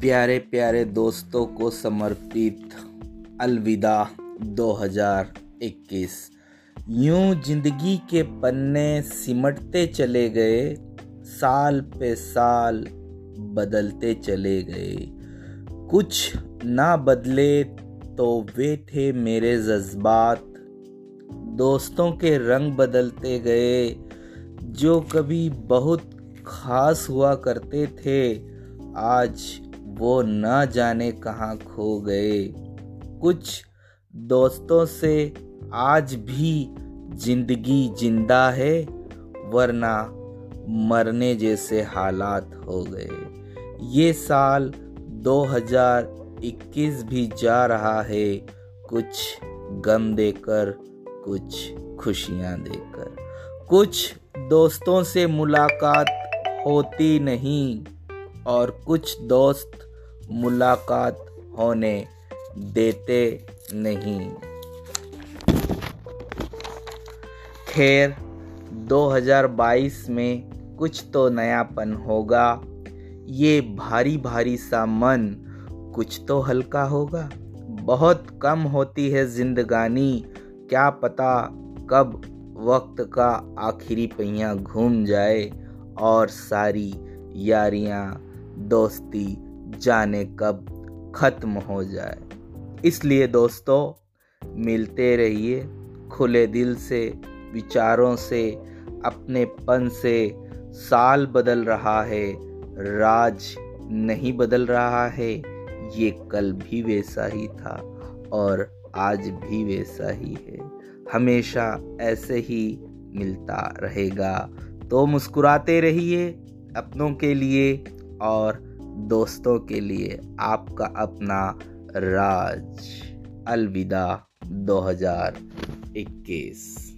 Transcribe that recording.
प्यारे प्यारे दोस्तों को समर्पित अलविदा 2021 यूँ ज़िंदगी के पन्ने सिमटते चले गए, साल पे साल बदलते चले गए। कुछ ना बदले तो वे थे मेरे जज्बात। दोस्तों के रंग बदलते गए, जो कभी बहुत खास हुआ करते थे, आज वो न जाने कहाँ खो गए। कुछ दोस्तों से आज भी ज़िंदगी ज़िंदा है, वरना मरने जैसे हालात हो गए। ये साल 2021 भी जा रहा है, कुछ गम देकर, कुछ खुशियाँ देकर। कुछ दोस्तों से मुलाकात होती नहीं। और कुछ दोस्त मुलाकात होने देते नहीं। खैर 2022 में कुछ तो नयापन होगा। ये भारी भारी सा मन कुछ तो हल्का होगा। बहुत कम होती है जिंदगानी। क्या पता कब वक्त का आखिरी पहिया घूम जाए और सारी यारियाँ दोस्ती जाने कब ख़त्म हो जाए। इसलिए दोस्तों, मिलते रहिए खुले दिल से, विचारों से अपने पन से। साल बदल रहा है, राज नहीं बदल रहा है। ये कल भी वैसा ही था और आज भी वैसा ही है। हमेशा ऐसे ही मिलता रहेगा। तो मुस्कुराते रहिए अपनों के लिए। और दोस्तों के लिए आपका अपना राज अलविदा 2021